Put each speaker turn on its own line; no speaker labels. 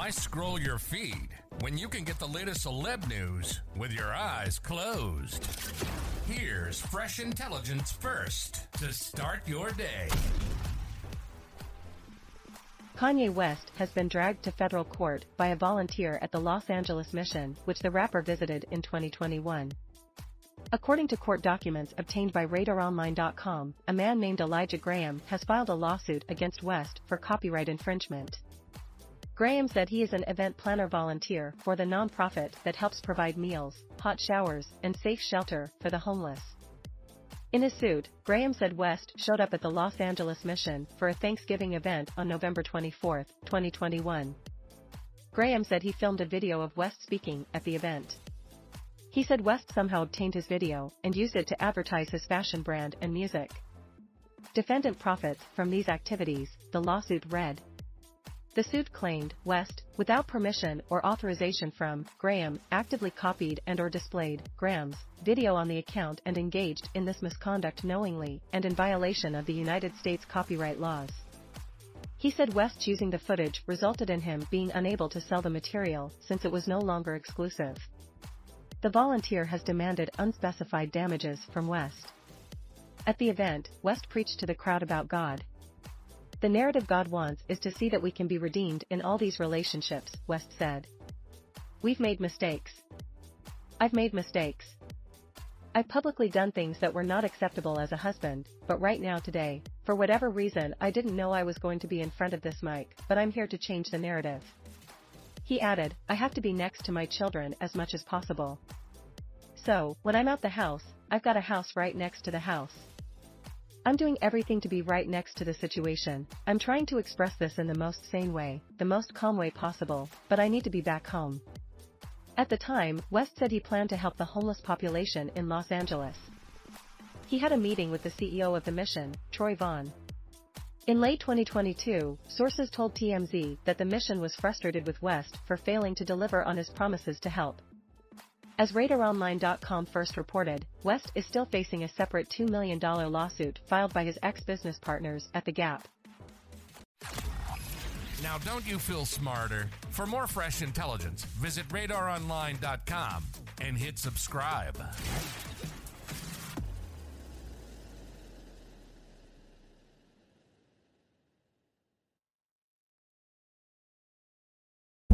Why scroll your feed when you can get the latest celeb news with your eyes closed? Here's fresh intelligence first to start your day.
Kanye West has been dragged to federal court by a volunteer at the Los Angeles mission, which the rapper visited in 2021. According to court documents obtained by RadarOnline.com, a man named Elijah Graham has filed a lawsuit against West for copyright infringement. Graham said he is an event planner volunteer for the nonprofit that helps provide meals, hot showers, and safe shelter for the homeless. In his suit, Graham said West showed up at the Los Angeles mission for a Thanksgiving event on November 24, 2021. Graham said he filmed a video of West speaking at the event. He said West somehow obtained his video and used it to advertise his fashion brand and music. Defendant profits from these activities, the lawsuit read. The suit claimed West, without permission or authorization from Graham, actively copied and or displayed Graham's video on the account and engaged in this misconduct knowingly and in violation of the United States copyright laws. He said West's using the footage resulted in him being unable to sell the material since it was no longer exclusive. The volunteer has demanded unspecified damages from West. At the event, West preached to the crowd about God, the narrative God wants is to see that we can be redeemed in all these relationships, West said. We've made mistakes. I've made mistakes. I've publicly done things that were not acceptable as a husband, but right now today, for whatever reason I didn't know I was going to be in front of this mic, but I'm here to change the narrative. He added, I have to be next to my children as much as possible. So, when I'm out the house, I've got a house right next to the house. I'm doing everything to be right next to the situation. I'm trying to express this in the most sane way, the most calm way possible, but I need to be back home. At the time, West said he planned to help the homeless population in Los Angeles. He had a meeting with the CEO of the mission, Troy Vaughn. In late 2022, sources told TMZ that the mission was frustrated with West for failing to deliver on his promises to help. As RadarOnline.com first reported, West is still facing a separate $2 million lawsuit filed by his ex-business partners at The Gap.
Now, don't you feel smarter? For more fresh intelligence, visit radaronline.com and hit subscribe.